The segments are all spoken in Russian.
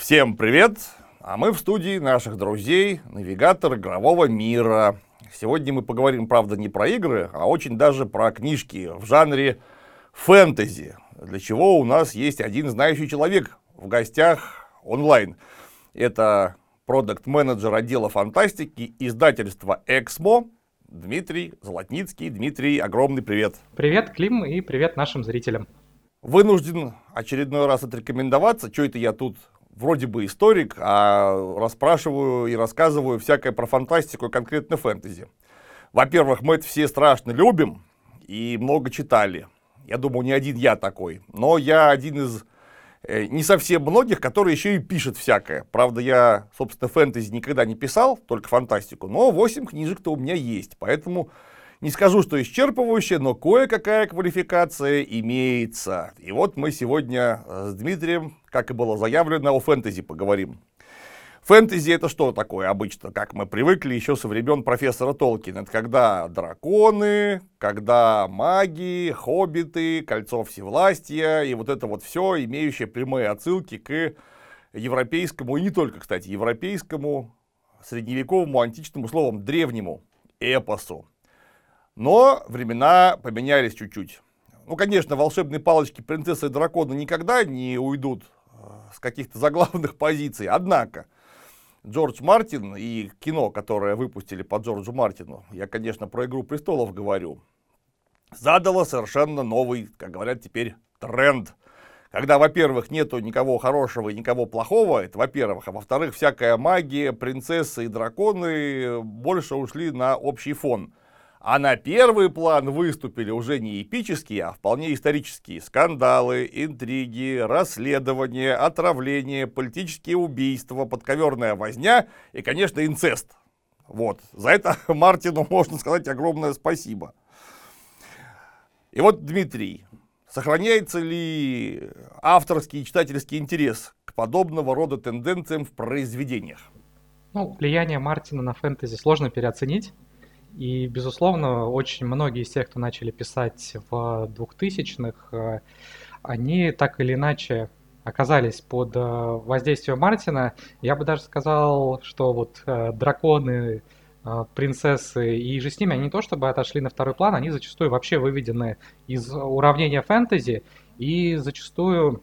Всем привет! А мы в студии наших друзей, навигатор игрового мира. Сегодня мы поговорим, правда, не про игры, а очень даже про книжки в жанре фэнтези, для чего у нас есть один знающий человек в гостях онлайн. Это продукт-менеджер отдела фантастики издательства «Эксмо» Дмитрий Золотницкий. Дмитрий, огромный привет. Привет, Клим, и привет нашим зрителям. Вынужден очередной раз отрекомендоваться, что это я тут вроде бы историк, а расспрашиваю и рассказываю всякое про фантастику и конкретно фэнтези. Во-первых, мы это все страшно любим и много читали. Я думаю, не один я такой. Но я один из э, не совсем многих, которые еще и пишет всякое. Правда, я, собственно, фэнтези никогда не писал, только фантастику. Но 8 книжек-то у меня есть. Поэтому не скажу, что исчерпывающая, но кое-какая квалификация имеется. И вот мы сегодня с Дмитрием, как и было заявлено, о фэнтези поговорим. Фэнтези это что такое обычно, как мы привыкли еще со времен профессора Толкина? Это когда драконы, когда маги, хоббиты, кольцо всевластия и вот это вот все, имеющее прямые отсылки к европейскому, и не только, кстати, европейскому, средневековому, античному словом, древнему эпосу. Но времена поменялись чуть-чуть. Ну, конечно, волшебные палочки принцессы и дракона никогда не уйдут с каких-то заглавных позиций. Однако, Джордж Мартин и кино, которое выпустили по Джорджу Мартину, я, конечно, про «Игру престолов» говорю, задало совершенно новый, как говорят теперь, тренд. Когда, во-первых, нету никого хорошего и никого плохого, это во-первых, а во-вторых, всякая магия, принцессы и драконы больше ушли на общий фон. А на первый план выступили уже не эпические, а вполне исторические скандалы, интриги, расследования, отравления, политические убийства, подковерная возня и, конечно, инцест. Вот. За это Мартину можно сказать огромное спасибо. И вот, Дмитрий, сохраняется ли авторский и читательский интерес к подобного рода тенденциям в произведениях? Ну, влияние Мартина на фэнтези сложно переоценить. И, безусловно, очень многие из тех, кто начали писать в 2000-х, э, они так или иначе оказались под э, воздействием Мартина. Я бы даже сказал, что вот э, драконы, принцессы и же с ними, они не то чтобы отошли на второй план, они зачастую вообще выведены из уравнения фэнтези и зачастую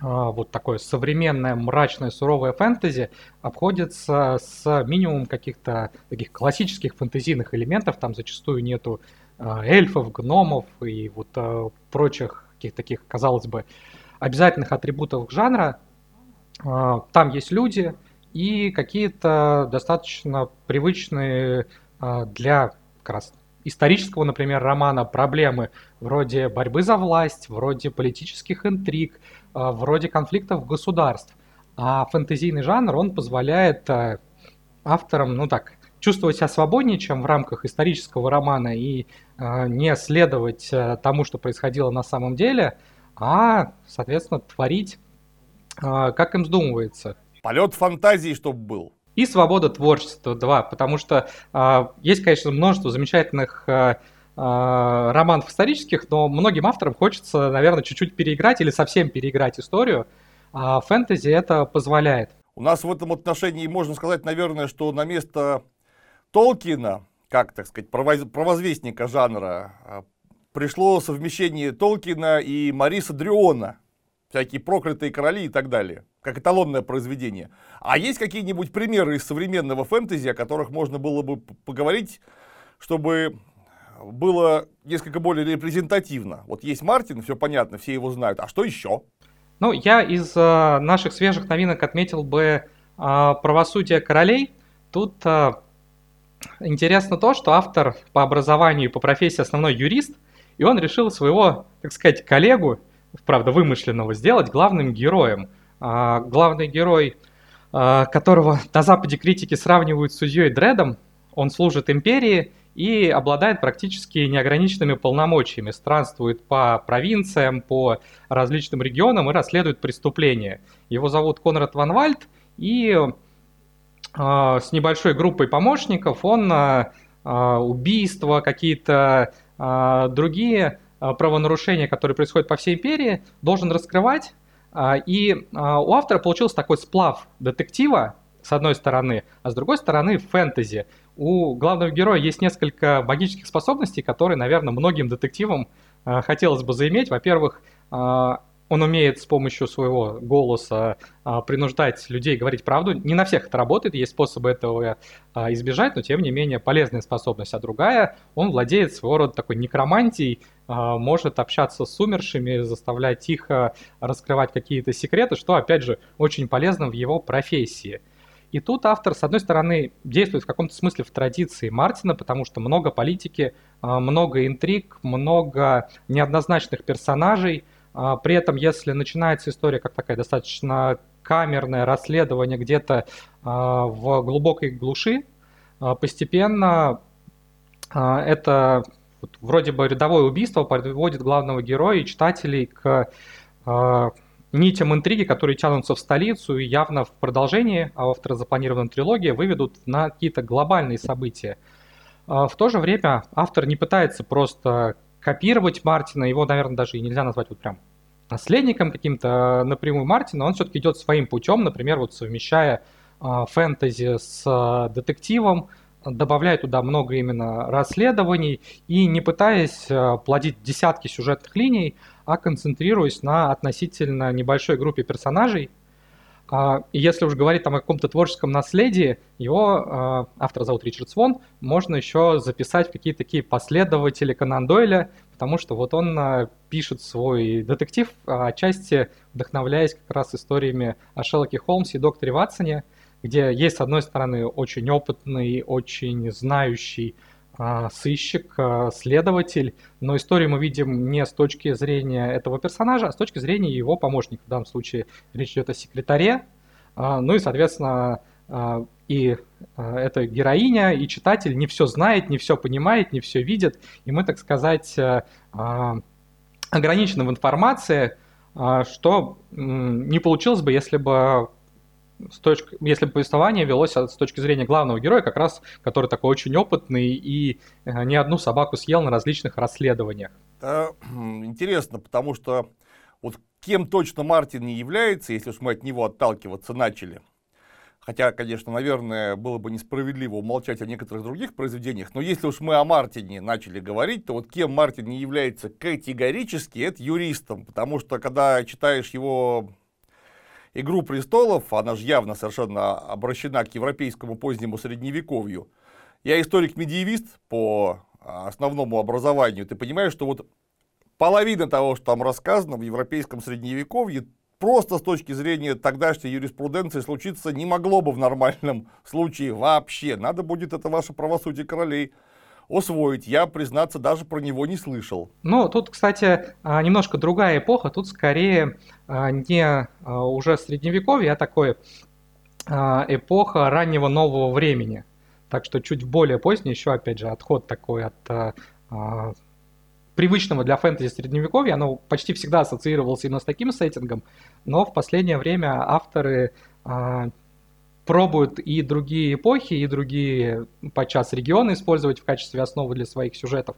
вот такое современное мрачное суровое фэнтези обходится с минимумом каких-то таких классических фэнтезийных элементов. Там зачастую нету а, эльфов, гномов и вот а, прочих каких-то таких, казалось бы, обязательных атрибутов жанра. Там есть люди и какие-то достаточно привычные для как раз исторического, например, романа проблемы вроде борьбы за власть, вроде политических интриг, а, вроде конфликтов государств. А фэнтезийный жанр, он позволяет а, авторам, ну так, чувствовать себя свободнее, чем в рамках исторического романа и э, не следовать э, тому, что происходило на самом деле, а, соответственно, творить, э, как им вздумывается. Полет фантазии, чтобы был и свобода творчества, два, потому что э, есть, конечно, множество замечательных э, романов исторических, но многим авторам хочется, наверное, чуть-чуть переиграть или совсем переиграть историю, а фэнтези это позволяет. У нас в этом отношении можно сказать, наверное, что на место Толкина, как, так сказать, провозвестника жанра, пришло совмещение Толкина и Мариса Дрюона, всякие проклятые короли и так далее как эталонное произведение. А есть какие-нибудь примеры из современного фэнтези, о которых можно было бы поговорить, чтобы было несколько более репрезентативно? Вот есть Мартин, все понятно, все его знают. А что еще? Ну, я из э, наших свежих новинок отметил бы э, «Правосудие королей». Тут э, интересно то, что автор по образованию и по профессии основной юрист, и он решил своего, так сказать, коллегу, правда, вымышленного, сделать главным героем – а, главный герой, а, которого на Западе критики сравнивают с судьей Дредом, он служит империи и обладает практически неограниченными полномочиями, странствует по провинциям, по различным регионам и расследует преступления. Его зовут Конрад Ван Вальд, и э, с небольшой группой помощников он э, убийства, какие-то э, другие правонарушения, которые происходят по всей империи, должен раскрывать А, и а, у автора получился такой сплав детектива, с одной стороны, а с другой стороны фэнтези. У главного героя есть несколько магических способностей, которые, наверное, многим детективам хотелось бы заиметь. Во-первых, он умеет с помощью своего голоса а, принуждать людей говорить правду. Не на всех это работает, есть способы этого а, избежать, но тем не менее полезная способность. А другая, он владеет своего рода такой некромантией, а, может общаться с умершими, заставлять тихо раскрывать какие-то секреты, что, опять же, очень полезно в его профессии. И тут автор, с одной стороны, действует в каком-то смысле в традиции Мартина, потому что много политики, а, много интриг, много неоднозначных персонажей – а, при этом, если начинается история как такая достаточно камерное расследование где-то а, в глубокой глуши, а, постепенно это вот, вроде бы рядовое убийство подводит главного героя и читателей к нитям интриги, которые тянутся в столицу и явно в продолжении автора запланированной трилогии выведут на какие-то глобальные события. В то же время автор не пытается просто копировать Мартина, его, наверное, даже и нельзя назвать вот прям наследником каким-то напрямую Мартина, он все-таки идет своим путем, например, вот совмещая а, фэнтези с а, детективом, добавляя туда много именно расследований и не пытаясь а, плодить десятки сюжетных линий, а концентрируясь на относительно небольшой группе персонажей, а, и если уж говорить там о каком-то творческом наследии, его, а, автор зовут Ричард Свон, можно еще записать в какие-то такие последователи Конан Дойля, потому что вот он а, пишет свой детектив, отчасти вдохновляясь как раз историями о Шерлоке Холмсе и докторе Ватсоне, где есть, с одной стороны, очень опытный, очень знающий а, сыщик, а, следователь, но историю мы видим не с точки зрения этого персонажа, а с точки зрения его помощника. В данном случае речь идет о секретаре, а, ну и, соответственно, и эта героиня, и читатель не все знает, не все понимает, не все видит, и мы, так сказать, ограничены в информации, что не получилось бы, если бы с точки, если бы повествование велось с точки зрения главного героя, как раз, который такой очень опытный и э, не одну собаку съел на различных расследованиях. Это интересно, потому что вот кем точно Мартин не является, если уж мы от него отталкиваться начали. Хотя, конечно, наверное, было бы несправедливо умолчать о некоторых других произведениях, но если уж мы о Мартине начали говорить, то вот кем Мартин не является категорически, это юристом, потому что когда читаешь его «Игру престолов», она же явно совершенно обращена к европейскому позднему средневековью. Я историк-медиевист по основному образованию. Ты понимаешь, что вот половина того, что там рассказано в европейском средневековье, просто с точки зрения тогдашней юриспруденции случиться не могло бы в нормальном случае вообще. Надо будет это ваше правосудие королей усвоить. Я, признаться, даже про него не слышал. Ну, тут, кстати, а, немножко другая эпоха. Тут скорее а, не а, уже средневековье, а такое эпоха раннего нового времени. Так что чуть более поздний еще, опять же, отход такой от привычного для фэнтези средневековья, оно почти всегда ассоциировалось именно с таким сеттингом, но в последнее время авторы пробуют и другие эпохи, и другие подчас регионы использовать в качестве основы для своих сюжетов.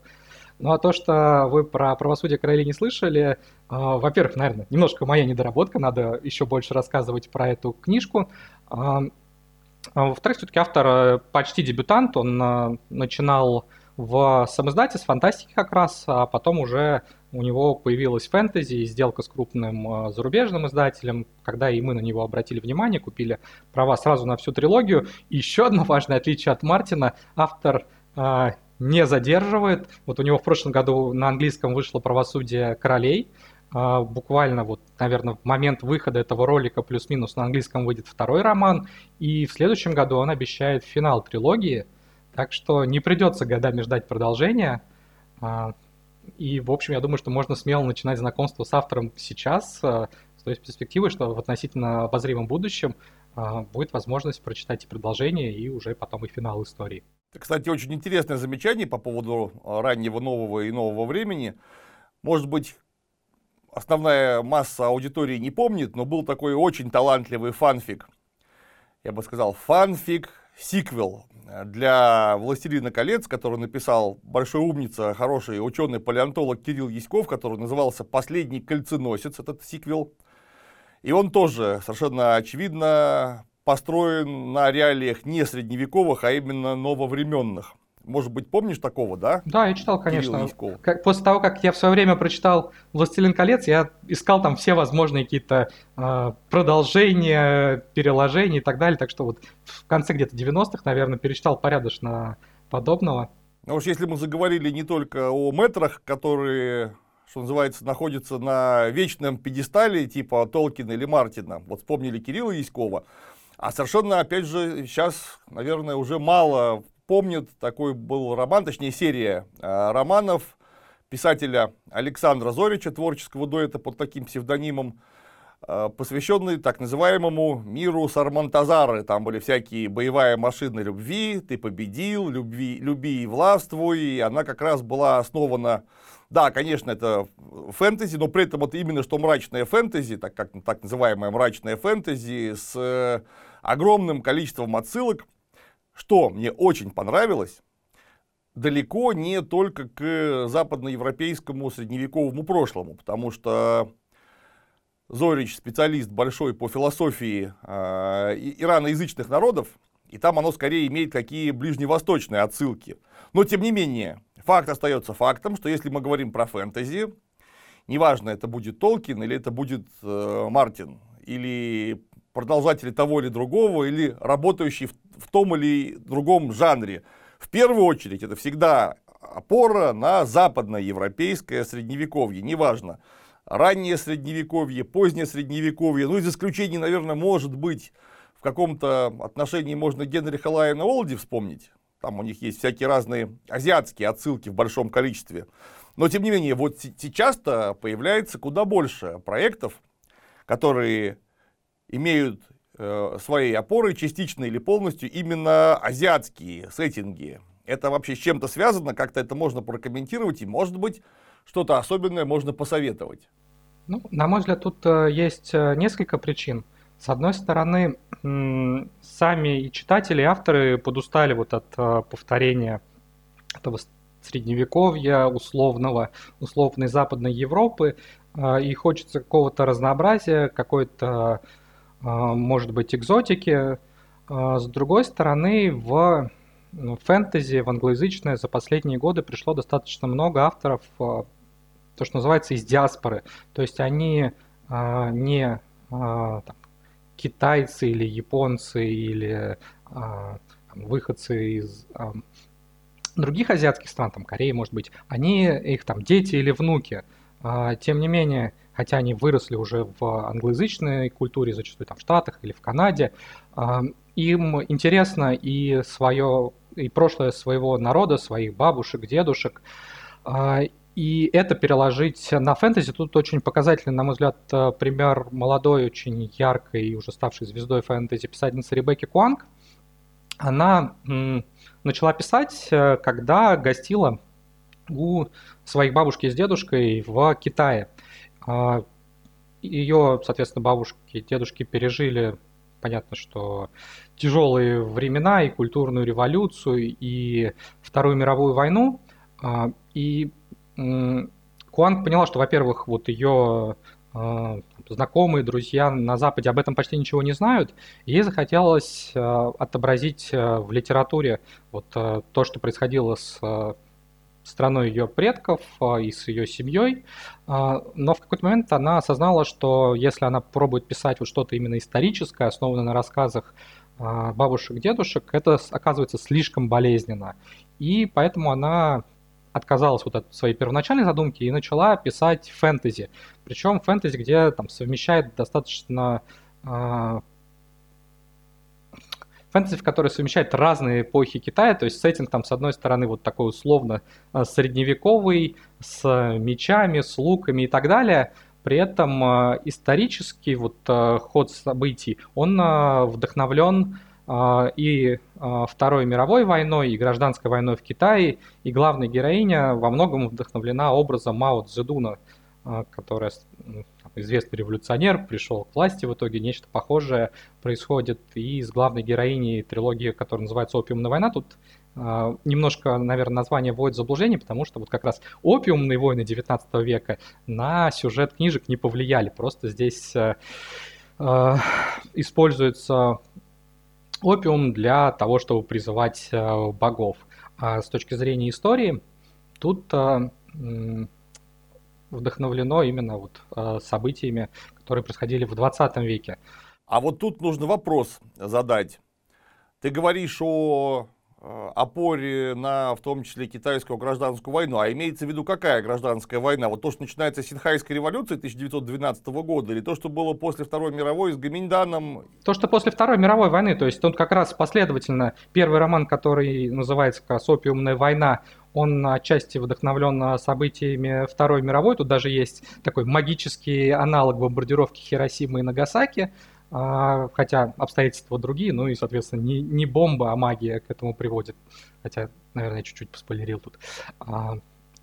Ну а то, что вы про правосудие королей не слышали, э, во-первых, наверное, немножко моя недоработка, надо еще больше рассказывать про эту книжку. Э, во-вторых, все-таки автор э, почти дебютант, он э, начинал в самоиздате с фантастики как раз, а потом уже у него появилась фэнтези и сделка с крупным э, зарубежным издателем, когда и мы на него обратили внимание, купили права сразу на всю трилогию. И еще одно важное отличие от Мартина, автор э, не задерживает. Вот у него в прошлом году на английском вышло «Правосудие королей», э, буквально вот, наверное, в момент выхода этого ролика плюс-минус на английском выйдет второй роман, и в следующем году он обещает финал трилогии, так что не придется годами ждать продолжения. И, в общем, я думаю, что можно смело начинать знакомство с автором сейчас, э, с той перспективой, что в относительно обозримом будущем э, будет возможность прочитать и продолжение, и уже потом и финал истории. Кстати, очень интересное замечание по поводу раннего нового и нового времени. Может быть, основная масса аудитории не помнит, но был такой очень талантливый фанфик. Я бы сказал, фанфик сиквел для «Властелина колец», который написал большой умница, хороший ученый-палеонтолог Кирилл Яськов, который назывался «Последний кольценосец», этот сиквел. И он тоже совершенно очевидно построен на реалиях не средневековых, а именно нововременных. Может быть, помнишь такого, да? Да, я читал, конечно. Как, после того, как я в свое время прочитал «Властелин колец», я искал там все возможные какие-то э, продолжения, переложения и так далее. Так что вот в конце где-то 90-х, наверное, перечитал порядочно подобного. Ну уж если мы заговорили не только о метрах, которые, что называется, находятся на вечном пьедестале, типа Толкина или Мартина, вот вспомнили Кирилла Яськова, а совершенно, опять же, сейчас, наверное, уже мало помнят, такой был роман, точнее серия э, романов писателя Александра Зорича, творческого дуэта под таким псевдонимом, э, посвященный так называемому миру Сармантазары. Там были всякие боевая машина любви, ты победил, любви, люби и властвуй. И она как раз была основана, да, конечно, это фэнтези, но при этом это именно что мрачное фэнтези, так, как, так называемое мрачное фэнтези с э, огромным количеством отсылок что мне очень понравилось, далеко не только к западноевропейскому средневековому прошлому, потому что Зорич специалист большой по философии э, ираноязычных народов, и там оно скорее имеет какие ближневосточные отсылки. Но тем не менее, факт остается фактом, что если мы говорим про фэнтези, неважно, это будет Толкин или это будет э, Мартин, или продолжатели того или другого, или работающие в, в том или другом жанре. В первую очередь это всегда опора на западное европейское средневековье, неважно, раннее средневековье, позднее средневековье, ну из исключений, наверное, может быть, в каком-то отношении можно Генриха Лайена Олди вспомнить, там у них есть всякие разные азиатские отсылки в большом количестве, но тем не менее, вот сейчас-то появляется куда больше проектов, которые имеют э, своей опорой частично или полностью именно азиатские сеттинги. Это вообще с чем-то связано, как-то это можно прокомментировать, и, может быть, что-то особенное можно посоветовать. Ну, на мой взгляд, тут э, есть э, несколько причин. С одной стороны, сами и читатели, и авторы подустали вот от э, повторения этого средневековья, условного, условной Западной Европы, и хочется какого-то разнообразия, какой-то может быть, экзотики. А, с другой стороны, в ну, фэнтези, в англоязычное за последние годы пришло достаточно много авторов, а, то, что называется, из диаспоры. То есть они не там, китайцы или японцы или выходцы из других азиатских стран, там Кореи, может быть, они, их там дети или внуки. Тем не менее, хотя они выросли уже в англоязычной культуре, зачастую там в Штатах или в Канаде, им интересно и свое, и прошлое своего народа, своих бабушек, дедушек, а, и это переложить на фэнтези, тут очень показательный, на мой взгляд, пример молодой, очень яркой и уже ставшей звездой фэнтези писательницы Ребекки Куанг. Она начала писать, э, когда гостила у своих бабушки с дедушкой в Китае. А, Ее, соответственно, бабушки, дедушки пережили, понятно, что тяжелые времена и культурную революцию, и Вторую мировую войну. А, и Куанг поняла, что, во-первых, вот ее а, знакомые, друзья на Западе об этом почти ничего не знают. И ей захотелось отобразить в литературе вот то, что происходило с страной ее предков а, и с ее семьей, а, но в какой-то момент она осознала, что если она пробует писать вот что-то именно историческое, основанное на рассказах а, бабушек, дедушек, это оказывается слишком болезненно. И поэтому она отказалась вот от своей первоначальной задумки и начала писать фэнтези. Причем фэнтези, где там совмещает достаточно фэнтези, в которой совмещает разные эпохи Китая, то есть сеттинг там с одной стороны вот такой условно э, средневековый, с мечами, с луками и так далее, при этом э, исторический вот э, ход событий, он вдохновлен и Второй мировой войной, и гражданской войной в Китае, и главная героиня во многом вдохновлена образом Мао Цзэдуна, которая известный революционер пришел к власти, в итоге нечто похожее происходит и с главной героиней трилогии, которая называется «Опиумная война». Тут э, немножко, наверное, название вводит в заблуждение, потому что вот как раз опиумные войны 19 века на сюжет книжек не повлияли. Просто здесь э, э, используется опиум для того, чтобы призывать э, богов. А с точки зрения истории, тут э, вдохновлено именно вот э, событиями, которые происходили в 20 веке. А вот тут нужно вопрос задать. Ты говоришь о э, опоре на, в том числе, китайскую гражданскую войну. А имеется в виду какая гражданская война? Вот то, что начинается с Синхайской революции 1912 года, или то, что было после Второй мировой с Гаминьданом? То, что после Второй мировой войны, то есть тут как раз последовательно первый роман, который называется «Опиумная война», он отчасти вдохновлен событиями Второй мировой. Тут даже есть такой магический аналог бомбардировки Хиросимы и Нагасаки, а, хотя обстоятельства другие, ну и, соответственно, не, не бомба, а магия к этому приводит. Хотя, наверное, чуть-чуть поспойлерил тут. А,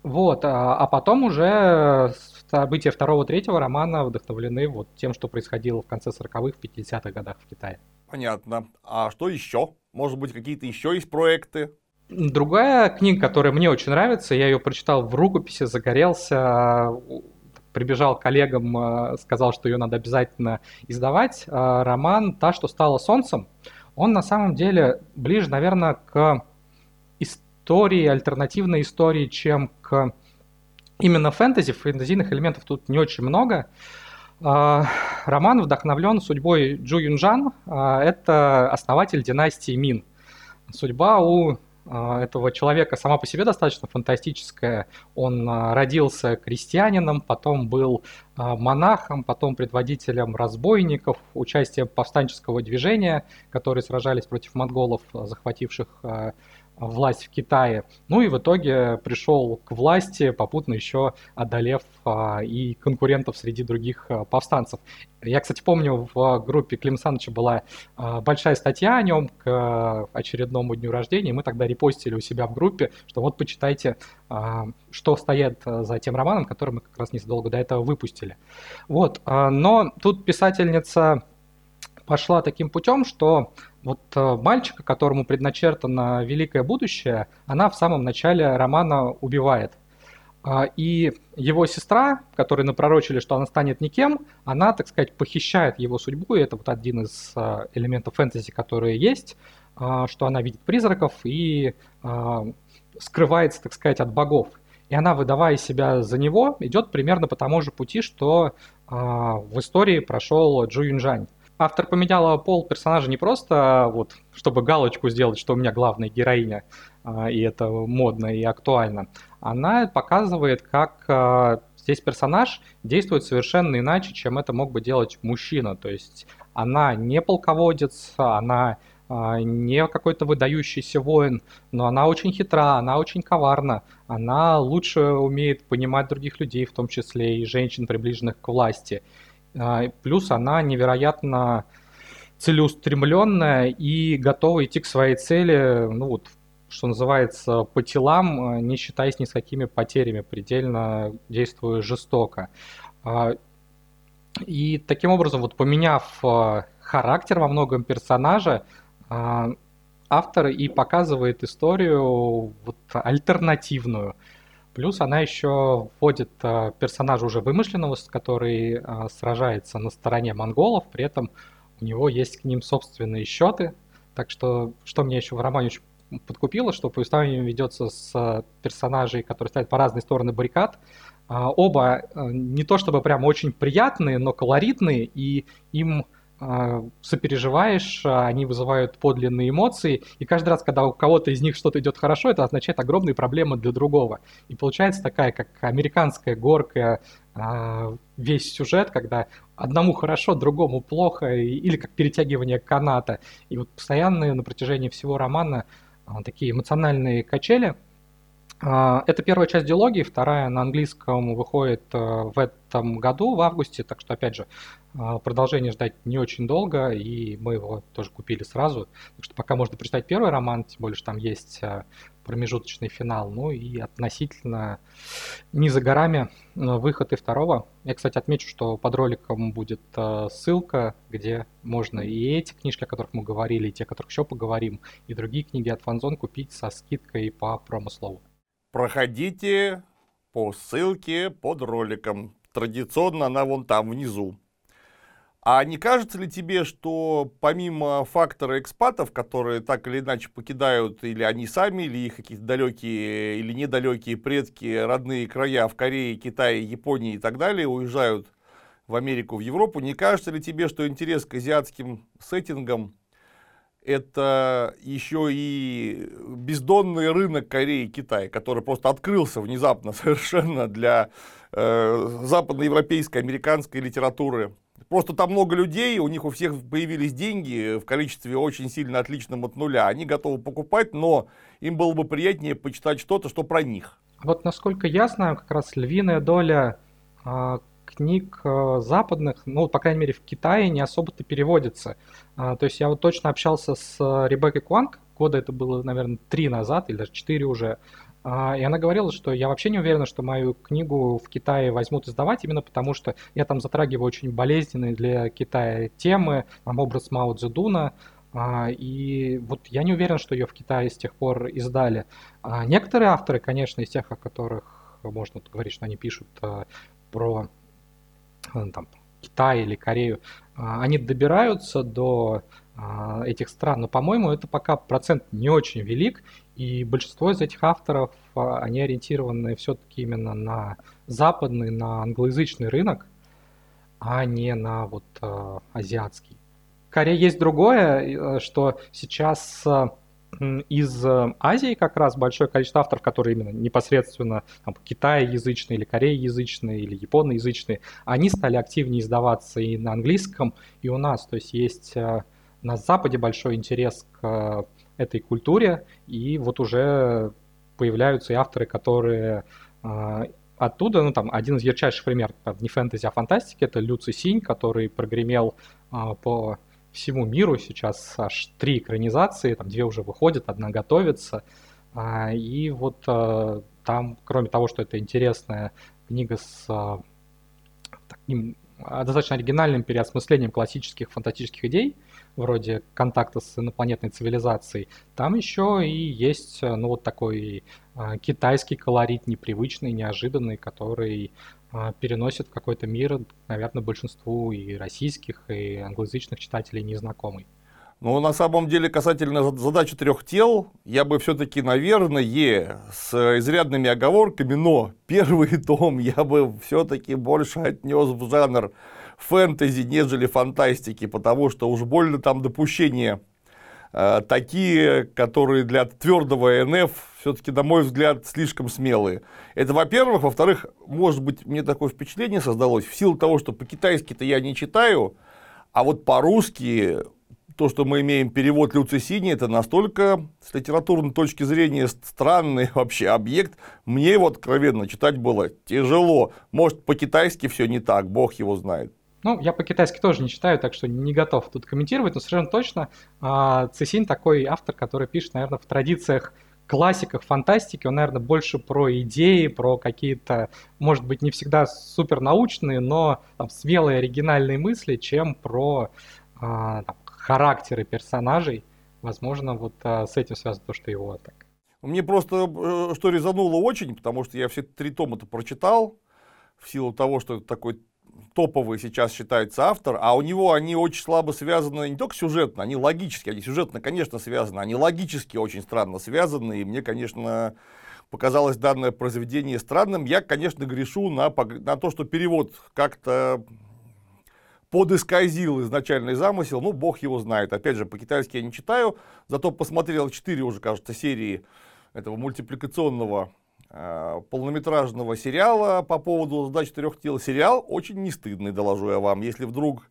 вот, а, а потом уже события второго-третьего романа вдохновлены вот тем, что происходило в конце 40-х, в 50-х годах в Китае. Понятно. А что еще? Может быть, какие-то еще есть проекты? Другая книга, которая мне очень нравится, я ее прочитал в рукописи, загорелся, прибежал к коллегам, э, сказал, что ее надо обязательно издавать. Э, роман «Та, что стала солнцем», он на самом деле ближе, наверное, к истории, альтернативной истории, чем к именно фэнтези. Фэнтезийных элементов тут не очень много. Э, роман вдохновлен судьбой Джу Юнжан. Это основатель династии Мин. Судьба у этого человека сама по себе достаточно фантастическая. Он а, родился крестьянином, потом был а, монахом, потом предводителем разбойников, участием повстанческого движения, которые сражались против монголов, захвативших власть в Китае. Ну и в итоге пришел к власти, попутно еще одолев а, и конкурентов среди других а, повстанцев. Я, кстати, помню, в группе Клим Саныча была а, большая статья о нем к очередному дню рождения, мы тогда репостили у себя в группе, что вот почитайте, а, что стоит за тем романом, который мы как раз незадолго до этого выпустили. Вот, а, но тут писательница пошла таким путем, что вот э, мальчика, которому предначертано великое будущее, она в самом начале романа убивает. А, и его сестра, которой напророчили, что она станет никем, она, так сказать, похищает его судьбу, и это вот один из э, элементов фэнтези, которые есть, а, что она видит призраков и а, скрывается, так сказать, от богов. И она, выдавая себя за него, идет примерно по тому же пути, что в истории прошел Джу Юнжань автор поменяла пол персонажа не просто вот, чтобы галочку сделать, что у меня главная героиня, а, и это модно и актуально. Она показывает, как а, здесь персонаж действует совершенно иначе, чем это мог бы делать мужчина. То есть она не полководец, она а, не какой-то выдающийся воин, но она очень хитра, она очень коварна, она лучше умеет понимать других людей, в том числе и женщин, приближенных к власти. А, плюс она невероятно целеустремленная и готова идти к своей цели, ну вот, что называется, по телам, а, не считаясь ни с какими потерями, предельно действуя жестоко. А, и таким образом, вот поменяв характер во многом персонажа, автор и показывает историю вот альтернативную. Плюс она еще вводит э, персонажа уже вымышленного, который э, сражается на стороне монголов, при этом у него есть к ним собственные счеты. Так что, что мне еще в романе очень подкупило, что повествование ведется с персонажей, которые стоят по разные стороны баррикад. А, оба э, не то чтобы прям очень приятные, но колоритные, и им сопереживаешь, а, они вызывают подлинные эмоции, и каждый раз, когда у кого-то из них что-то идет хорошо, это означает огромные проблемы для другого. И получается такая, как американская горка, а, весь сюжет, когда одному хорошо, другому плохо, или как перетягивание каната. И вот постоянные на протяжении всего романа такие эмоциональные качели. А, Это первая часть диалогии, вторая на английском выходит э, в этом году, в августе, так что, опять же, а, продолжение ждать не очень долго, и мы его тоже купили сразу. Так что пока можно прочитать первый роман, тем более, что там есть а, промежуточный финал, ну и относительно не за горами э, выход и второго. Я, кстати, отмечу, что под роликом будет э, ссылка, где можно и эти книжки, о которых мы говорили, и те, о которых еще поговорим, и другие книги от Фанзон купить со скидкой по промыслову. Проходите по ссылке под роликом. Традиционно она вон там внизу. А не кажется ли тебе, что помимо фактора экспатов, которые так или иначе покидают или они сами, или их какие-то далекие или недалекие предки, родные края в Корее, Китае, Японии и так далее, уезжают в Америку, в Европу, не кажется ли тебе, что интерес к азиатским сеттингам это еще и бездонный рынок Кореи и Китая, который просто открылся внезапно совершенно для э, западноевропейской, американской литературы. Просто там много людей, у них у всех появились деньги в количестве очень сильно отличном от нуля. Они готовы покупать, но им было бы приятнее почитать что-то, что про них. Вот насколько я знаю, как раз львиная доля а, книг а, западных, ну, по крайней мере, в Китае не особо-то переводится. А, то есть я вот точно общался с а, Ребеккой Куанг, года это было, наверное, три назад или даже четыре уже, а, и она говорила, что я вообще не уверена, что мою книгу в Китае возьмут издавать, именно потому что я там затрагиваю очень болезненные для Китая темы, там образ Мао Цзэдуна, а, и вот я не уверен, что ее в Китае с тех пор издали. Некоторые авторы, конечно, из тех, о которых можно говорить, что они пишут а, про там, Китай или Корею, они добираются до этих стран, но, по-моему, это пока процент не очень велик, и большинство из этих авторов, они ориентированы все-таки именно на западный, на англоязычный рынок, а не на вот азиатский. В Корее есть другое, что сейчас из Азии как раз большое количество авторов, которые именно непосредственно там, китайязычные или кореяязычные или японоязычные, они стали активнее издаваться и на английском, и у нас. То есть есть на Западе большой интерес к этой культуре, и вот уже появляются и авторы, которые оттуда, ну там один из ярчайших примеров, не фэнтези, а фантастики, это Люци Синь, который прогремел по всему миру сейчас аж три экранизации, там две уже выходят, одна готовится. А, и вот а, там, кроме того, что это интересная книга с а, таким достаточно оригинальным переосмыслением классических фантастических идей, вроде контакта с инопланетной цивилизацией, там еще и есть ну, вот такой китайский колорит, непривычный, неожиданный, который переносит в какой-то мир, наверное, большинству и российских, и англоязычных читателей незнакомый. Ну, на самом деле, касательно задачи трех тел, я бы все-таки, наверное, с изрядными оговорками, но первый том я бы все-таки больше отнес в жанр фэнтези, нежели фантастики, потому что уж больно там допущения э, такие, которые для твердого НФ все-таки, на мой взгляд, слишком смелые. Это, во-первых. Во-вторых, может быть, мне такое впечатление создалось, в силу того, что по-китайски-то я не читаю, а вот по-русски то, что мы имеем перевод Люцисини, это настолько с литературной точки зрения странный вообще объект. Мне его откровенно читать было тяжело. Может, по-китайски все не так, бог его знает. Ну, я по-китайски тоже не читаю, так что не готов тут комментировать, но совершенно точно а, Цисинь такой автор, который пишет, наверное, в традициях классиках фантастики, он, наверное, больше про идеи, про какие-то, может быть, не всегда супер научные, но там, смелые оригинальные мысли, чем про а, там, характеры персонажей. Возможно, вот а, с этим связано то, что его так. Мне просто э, что резануло очень, потому что я все три тома-то прочитал, в силу того, что это такой топовый сейчас считается автор, а у него они очень слабо связаны не только сюжетно, они логически, они сюжетно, конечно, связаны, они логически очень странно связаны, и мне, конечно, показалось данное произведение странным. Я, конечно, грешу на, на то, что перевод как-то подисказил изначальный замысел, ну, бог его знает. Опять же, по-китайски я не читаю, зато посмотрел четыре уже, кажется, серии этого мультипликационного полнометражного сериала по поводу сдачи трех тел. Сериал очень не стыдный, доложу я вам. Если вдруг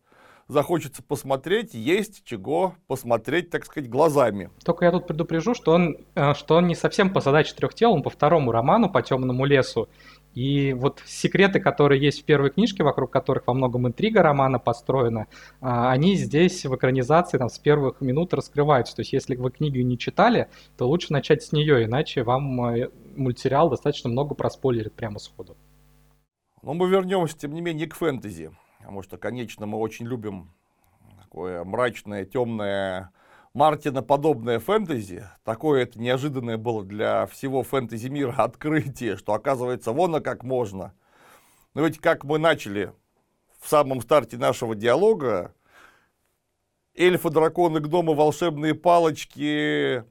захочется посмотреть, есть чего посмотреть, так сказать, глазами. Только я тут предупрежу, что он, э, что он не совсем по задаче трех тел, он по второму роману, по темному лесу. И вот секреты, которые есть в первой книжке, вокруг которых во многом интрига романа построена, а, они здесь в экранизации там, с первых минут раскрываются. То есть если вы книгу не читали, то лучше начать с нее, иначе вам э, мультсериал достаточно много проспойлерит прямо сходу. Но мы вернемся, тем не менее, к фэнтези. Потому что, конечно, мы очень любим такое мрачное, темное, Мартина подобное фэнтези, такое это неожиданное было для всего фэнтези мира открытие, что оказывается вон а как можно. Но ведь как мы начали в самом старте нашего диалога, эльфы, драконы, гномы, волшебные палочки,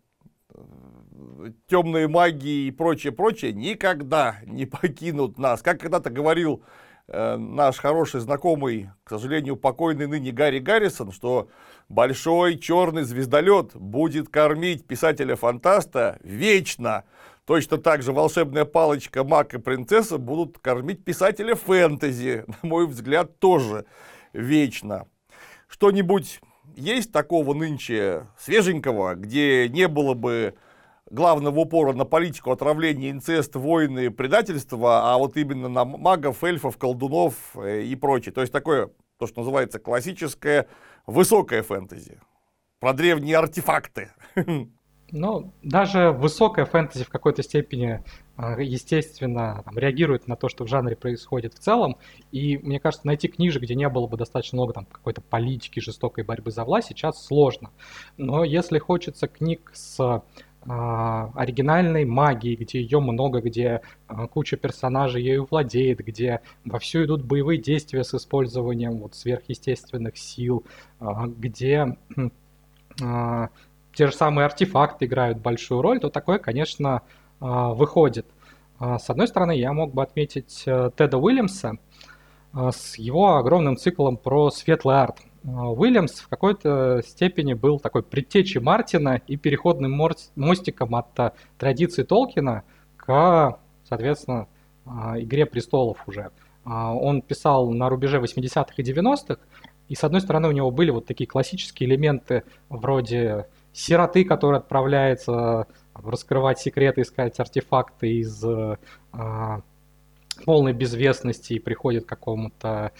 темные магии и прочее, прочее никогда не покинут нас. Как когда-то говорил э, наш хороший знакомый, к сожалению, покойный ныне Гарри Гаррисон, что большой черный звездолет будет кормить писателя-фантаста вечно. Точно так же волшебная палочка, маг и принцесса будут кормить писателя фэнтези, на мой взгляд, тоже вечно. Что-нибудь есть такого нынче свеженького, где не было бы главного упора на политику отравления, инцест, войны, предательства, а вот именно на магов, эльфов, колдунов э, и прочее. То есть такое, то, что называется классическое, высокое фэнтези. Про древние артефакты. Ну, даже высокая фэнтези в какой-то степени, а, естественно, там, реагирует на то, что в жанре происходит в целом. И мне кажется, найти книжек, где не было бы достаточно много там, какой-то политики, жестокой борьбы за власть, сейчас сложно. Но если хочется книг с оригинальной магии, где ее много, где а, куча персонажей ею владеет, где вовсю идут боевые действия с использованием вот сверхъестественных сил, а, где те же самые артефакты играют большую роль, то такое, конечно, выходит. С одной стороны, я мог бы отметить э, Теда Уильямса с его огромным циклом про светлый арт. А, Уильямс в какой-то степени был такой предтечей Мартина и переходным мостиком от а, традиции Толкина к, соответственно, а, «Игре престолов» уже. Он писал на рубеже 80-х и 90-х, и с одной стороны у него были вот такие классические элементы вроде сироты, который отправляется раскрывать секреты, искать артефакты из полной безвестности и приходит к какому-то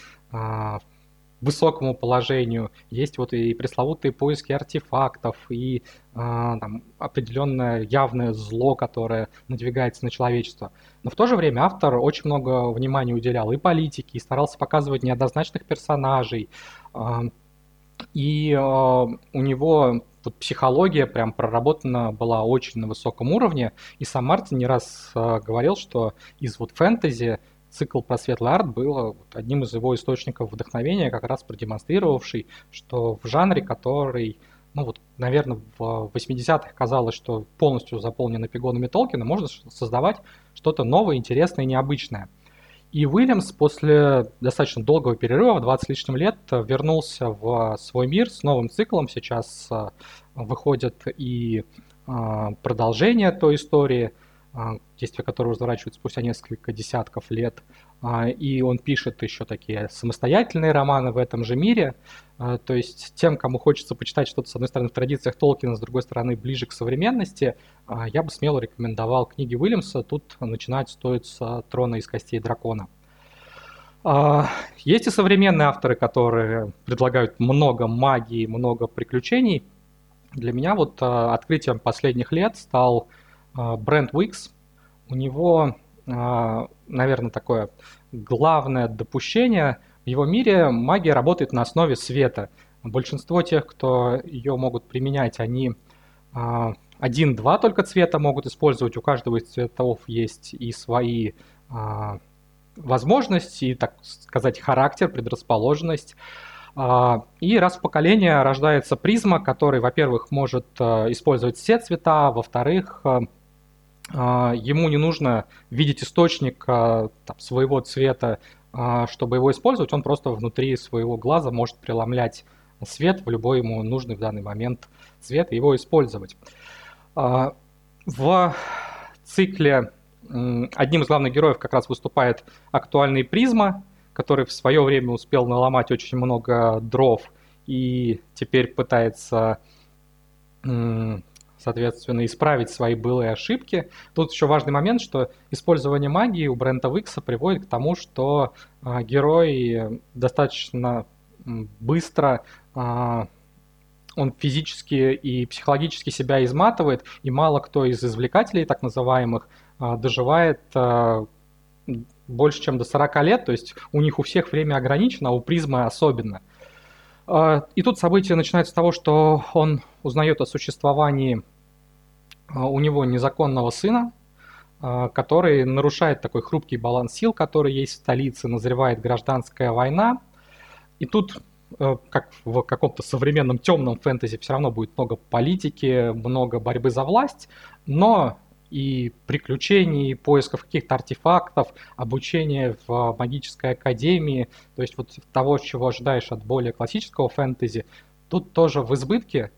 высокому положению. Есть вот и пресловутые поиски артефактов, и а, там, определенное явное зло, которое надвигается на человечество. Но в то же время автор очень много внимания уделял и политике, и старался показывать неоднозначных персонажей. А, и а, у него вот психология прям проработана была очень на высоком уровне. И сам Мартин не раз а, говорил, что из вот фэнтези цикл про светлый арт был одним из его источников вдохновения, как раз продемонстрировавший, что в жанре, который, ну вот, наверное, в 80-х казалось, что полностью заполнен эпигонами Толкина, можно создавать что-то новое, интересное и необычное. И Уильямс после достаточно долгого перерыва, 20 с лишним лет, вернулся в свой мир с новым циклом. Сейчас э, выходит и э, продолжение той истории – действие которого разворачивается спустя несколько десятков лет. А, и он пишет еще такие самостоятельные романы в этом же мире. А, то есть тем, кому хочется почитать что-то, с одной стороны, в традициях Толкина, с другой стороны, ближе к современности, я бы смело рекомендовал книги Уильямса. Тут начинать стоит с «Трона из костей дракона». Есть и современные авторы, которые предлагают много магии, много приключений. Для меня вот открытием последних лет стал а, бренд Wix, у него, а, наверное, такое главное допущение. В его мире магия работает на основе света. Большинство тех, кто ее могут применять, они а, один-два только цвета могут использовать. У каждого из цветов есть и свои возможности, и, так сказать, характер, предрасположенность. И раз в поколение рождается призма, который, во-первых, может использовать все цвета, во-вторых, а, ему не нужно видеть источник а, там, своего цвета, а, чтобы его использовать, он просто внутри своего глаза может преломлять свет в любой ему нужный в данный момент цвет и его использовать. В цикле одним из главных героев как раз выступает актуальный призма, который в свое время успел наломать очень много дров и теперь пытается, соответственно, исправить свои былые ошибки. Тут еще важный момент, что использование магии у Брента Викса приводит к тому, что а, герой достаточно быстро а, он физически и психологически себя изматывает, и мало кто из извлекателей, так называемых, а, доживает а, больше, чем до 40 лет, то есть у них у всех время ограничено, а у призмы особенно. И тут событие начинается с того, что он узнает о существовании у него незаконного сына, который нарушает такой хрупкий баланс сил, который есть в столице, назревает гражданская война. И тут Э, как в каком-то современном темном фэнтези, все равно будет много политики, много борьбы за власть, но и приключений, поисков каких-то артефактов, обучения в магической академии, то есть вот того, чего ожидаешь от более классического фэнтези, тут тоже в избытке.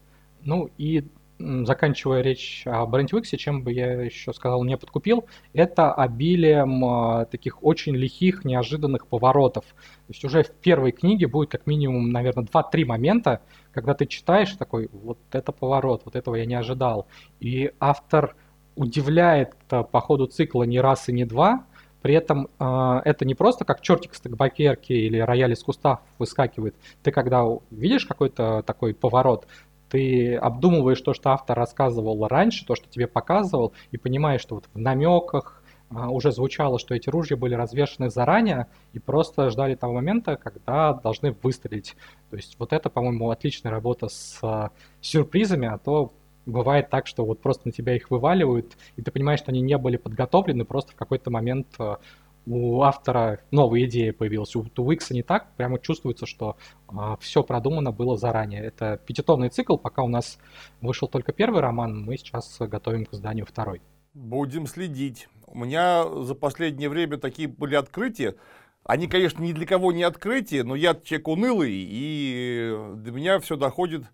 Ну и заканчивая речь о Брентвиксе, чем бы я еще сказал, не подкупил, это обилием э, таких очень лихих, неожиданных поворотов. То есть уже в первой книге будет как минимум, наверное, 2-3 момента, когда ты читаешь такой, вот это поворот, вот этого я не ожидал. И автор удивляет э, по ходу цикла не раз и не два, при этом э, это не просто как чертик с табакерки или рояль из куста выскакивает. Ты когда видишь какой-то такой поворот, ты обдумываешь то, что автор рассказывал раньше, то, что тебе показывал, и понимаешь, что вот в намеках а, уже звучало, что эти ружья были развешаны заранее и просто ждали того момента, когда должны выстрелить. То есть вот это, по-моему, отличная работа с а, сюрпризами, а то бывает так, что вот просто на тебя их вываливают, и ты понимаешь, что они не были подготовлены, просто в какой-то момент а, у автора новая идея появилась. У Туикса не так, прямо чувствуется, что а, все продумано было заранее. Это пятитомный цикл, пока у нас вышел только первый роман, мы сейчас готовим к изданию второй. Будем следить. У меня за последнее время такие были открытия. Они, конечно, ни для кого не открытия, но я человек унылый, и до меня все доходит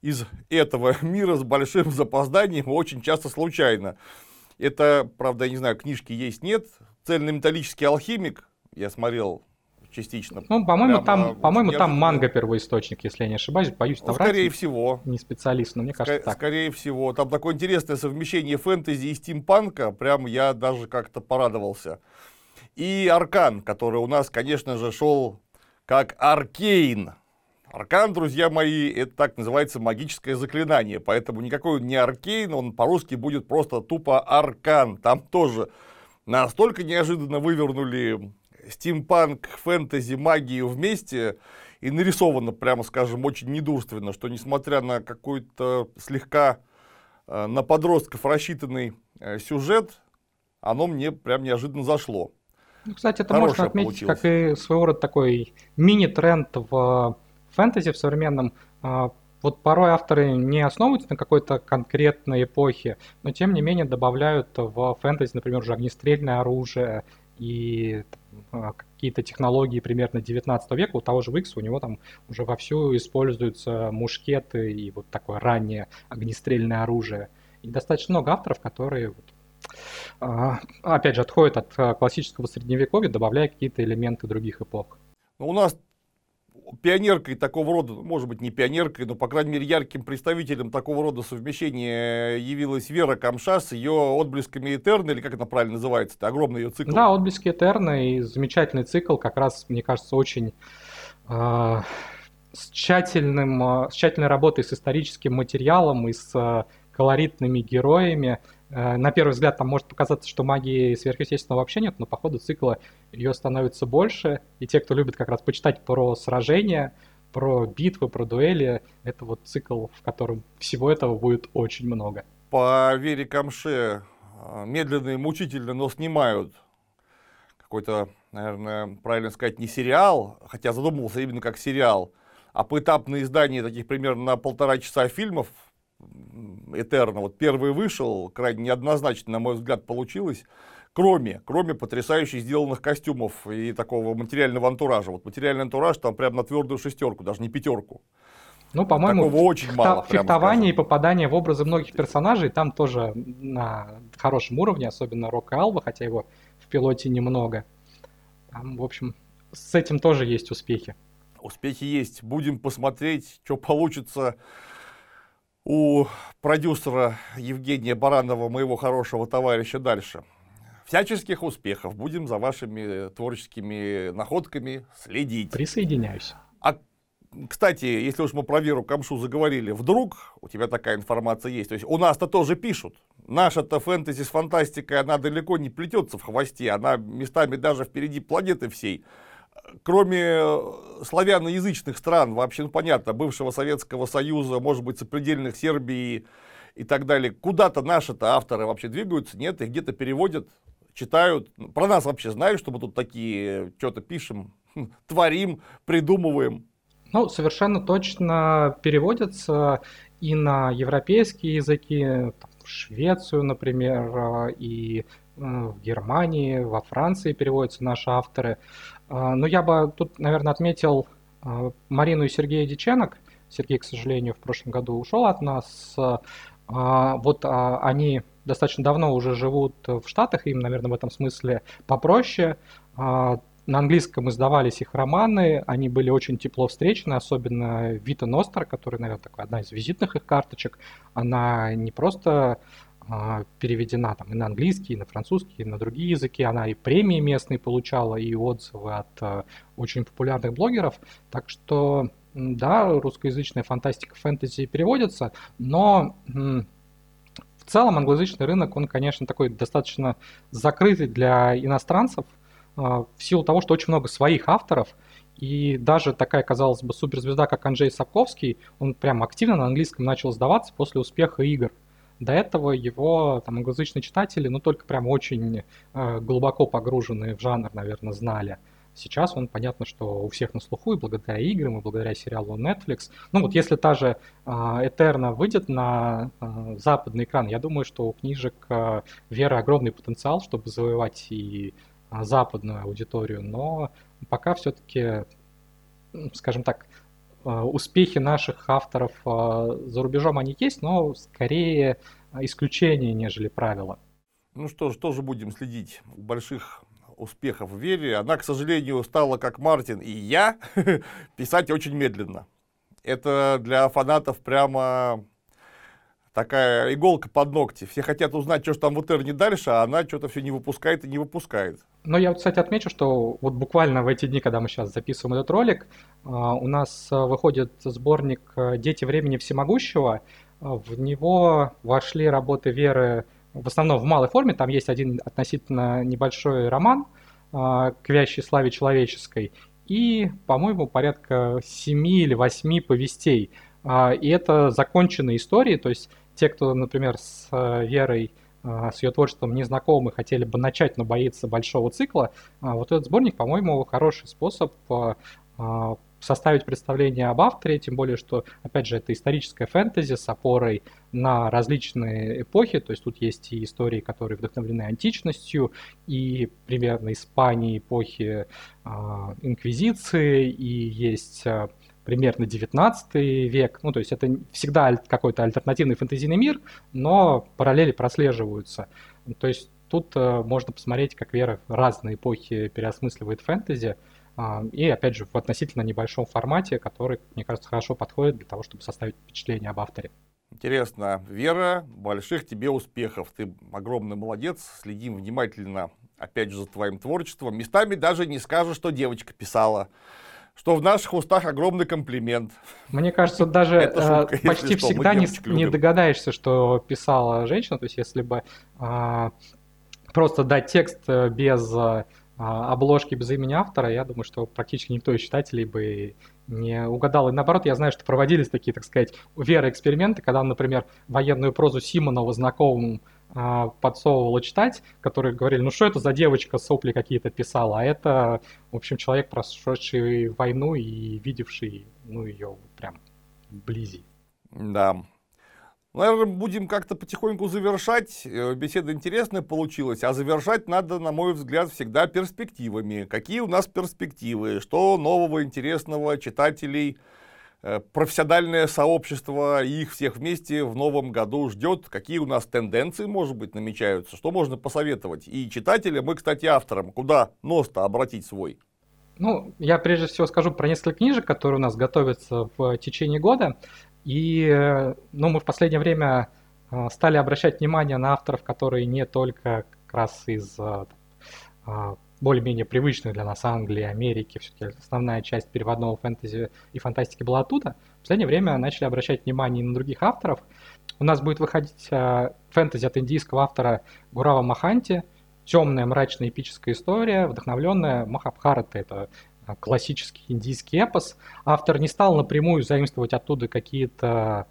из этого мира с большим запозданием, очень часто случайно. Это, правда, я не знаю, книжки есть, нет, цельнометаллический алхимик, я смотрел частично. Ну, по-моему, там, по-моему, там манга первоисточник, если я не ошибаюсь. Боюсь ну, Скорее всего. Не специалист, но мне кажется Ск- так. Скорее всего. Там такое интересное совмещение фэнтези и стимпанка. Прям я даже как-то порадовался. И Аркан, который у нас, конечно же, шел как Arcane. Аркан, друзья мои, это так называется магическое заклинание. Поэтому никакой не Arcane, он по-русски будет просто тупо Аркан. Там тоже настолько неожиданно вывернули стимпанк, фэнтези, магию вместе и нарисовано, прямо скажем, очень недурственно, что несмотря на какой-то слегка э, на подростков рассчитанный э, сюжет, оно мне прям неожиданно зашло. Ну, кстати, это Хорошее можно отметить получилось. как и своего рода такой мини-тренд в фэнтези в современном. А, вот порой авторы не основываются на какой-то конкретной эпохе, но тем не менее добавляют в фэнтези, например, уже огнестрельное оружие и а, какие-то технологии примерно 19 века. У того же Викса у него там уже вовсю используются мушкеты и вот такое раннее огнестрельное оружие. И достаточно много авторов, которые вот, а, опять же, отходят от классического средневековья, добавляя какие-то элементы других эпох. Ну, у нас пионеркой такого рода, может быть, не пионеркой, но, по крайней мере, ярким представителем такого рода совмещения явилась Вера Камша с ее отблесками Этерна, или как это правильно называется, это огромный ее цикл. Да, отблески Этерна и замечательный цикл, как раз, мне кажется, очень э, с, тщательным, э, с тщательной работой с историческим материалом и с э, колоритными героями, на первый взгляд там может показаться, что магии сверхъестественного вообще нет, но по ходу цикла ее становится больше. И те, кто любит как раз почитать про сражения, про битвы, про дуэли, это вот цикл, в котором всего этого будет очень много. По Вере Камше э, медленно и мучительно, но снимают какой-то, наверное, правильно сказать, не сериал, хотя задумывался именно как сериал, а поэтапное издание таких примерно на полтора часа фильмов Этерна. Вот первый вышел, крайне неоднозначно, на мой взгляд, получилось. Кроме, кроме потрясающе сделанных костюмов и такого материального антуража. Вот материальный антураж там прям на твердую шестерку, даже не пятерку. Ну, по-моему, очень фехта- мало, фехтование и попадание в образы многих персонажей там тоже на хорошем уровне, особенно Рок и Алва, хотя его в пилоте немного. Там, в общем, с этим тоже есть успехи. Успехи есть. Будем посмотреть, что получится у продюсера Евгения Баранова, моего хорошего товарища, дальше. Всяческих успехов. Будем за вашими творческими находками следить. Присоединяюсь. А, кстати, если уж мы про Веру Камшу заговорили, вдруг у тебя такая информация есть. То есть у нас-то тоже пишут. Наша-то фэнтези с фантастикой, она далеко не плетется в хвосте. Она местами даже впереди планеты всей кроме э, славяноязычных стран, вообще, ну, понятно, бывшего Советского Союза, может быть, сопредельных Сербии и так далее, куда-то наши-то авторы вообще двигаются, нет, их где-то переводят, читают. Про нас вообще знают, что мы тут такие что-то пишем, творим, придумываем. Ну, совершенно точно переводятся и на европейские языки, в Швецию, например, э, и э, в Германии, во Франции переводятся наши авторы. А, но я бы тут, наверное, отметил а, Марину и Сергея Диченок. Сергей, к сожалению, в прошлом году ушел от нас. А, вот они достаточно давно уже живут в Штатах, им, наверное, в этом смысле попроще. На английском издавались их романы, они были очень тепло встречены, особенно Вита Ностра, которая, наверное, такая одна из визитных их карточек. Она не просто переведена там и на английский, и на французский, и на другие языки. Она и премии местные получала, и отзывы от а, очень популярных блогеров. Так что, да, русскоязычная фантастика, фэнтези переводится, но в целом англоязычный рынок, он, конечно, такой достаточно закрытый для иностранцев, а, в силу того, что очень много своих авторов, и даже такая, казалось бы, суперзвезда, как Анджей Сапковский, он прям активно на английском начал сдаваться после успеха игр. До этого его там, англоязычные читатели, ну, только прям очень э, глубоко погруженные в жанр, наверное, знали. Сейчас он, понятно, что у всех на слуху, и благодаря играм, и благодаря сериалу Netflix. Ну вот если та же Этерна выйдет на э, западный экран, я думаю, что у книжек э, Веры огромный потенциал, чтобы завоевать и э, западную аудиторию, но пока все-таки, скажем так, Э, успехи наших авторов э, за рубежом они есть, но скорее исключение, нежели правило. Ну что ж, тоже будем следить больших успехов в вере. Она, к сожалению, стала, как Мартин и я, писать очень медленно. Это для фанатов прямо такая иголка под ногти. Все хотят узнать, что же там в Этерне дальше, а она что-то все не выпускает и не выпускает. Но я, кстати, отмечу, что вот буквально в эти дни, когда мы сейчас записываем этот ролик, а, у нас а, выходит сборник а, «Дети времени всемогущего». В него вошли работы Веры в основном в малой форме. Там есть один относительно небольшой роман к вящей славе человеческой и, по-моему, порядка семи или восьми повестей. И это законченные истории, то есть те, кто, например, с Верой, с ее творчеством не знакомы, хотели бы начать, но боится большого цикла, э, вот этот сборник, по-моему, хороший способ составить представление об авторе, тем более, что, опять же, это историческая фэнтези с опорой на различные эпохи, то есть тут есть и истории, которые вдохновлены античностью, и примерно Испании эпохи э, Инквизиции, и есть примерно 19 век. Ну, то есть это всегда какой-то альтернативный фэнтезийный мир, но параллели прослеживаются. То есть тут э, можно посмотреть, как Вера в разные эпохи переосмысливает фэнтези, э, и, опять же, в относительно небольшом формате, который, мне кажется, хорошо подходит для того, чтобы составить впечатление об авторе. Интересно. Вера, больших тебе успехов. Ты огромный молодец. Следим внимательно, опять же, за твоим творчеством. Местами даже не скажешь, что девочка писала что в наших устах огромный комплимент. Мне кажется, даже шутка, э, почти что, всегда не, не догадаешься, что писала женщина. То есть, если бы э, просто дать текст э, без э, обложки, без имени автора, я думаю, что практически никто из читателей бы не угадал. И наоборот, я знаю, что проводились такие, так сказать, вероэксперименты, когда, например, военную прозу Симонова знакомым а, подсовывала читать, которые говорили, ну что это за девочка, сопли какие-то писала, а это, в общем, человек, прошедший войну и видевший, ну, ее прям вблизи. Да. Наверное, будем как-то потихоньку завершать. Э, беседа интересная получилась, а завершать надо, на мой взгляд, всегда перспективами. Какие у нас перспективы, что нового интересного читателей – профессиональное сообщество и их всех вместе в новом году ждет, какие у нас тенденции, может быть, намечаются, что можно посоветовать и читателям, и, кстати, авторам, куда нос-то обратить свой. Ну, я прежде всего скажу про несколько книжек, которые у нас готовятся в течение года. И ну, мы в последнее время стали обращать внимание на авторов, которые не только как раз из более-менее привычных для нас Англии, Америки, все-таки основная часть переводного фэнтези и фантастики была оттуда. В последнее время начали обращать внимание на других авторов. У нас будет выходить фэнтези от индийского автора Гурава Маханти, темная, мрачная, эпическая история, вдохновленная Махабхарата. Это классический индийский эпос. Автор не стал напрямую заимствовать оттуда какие-то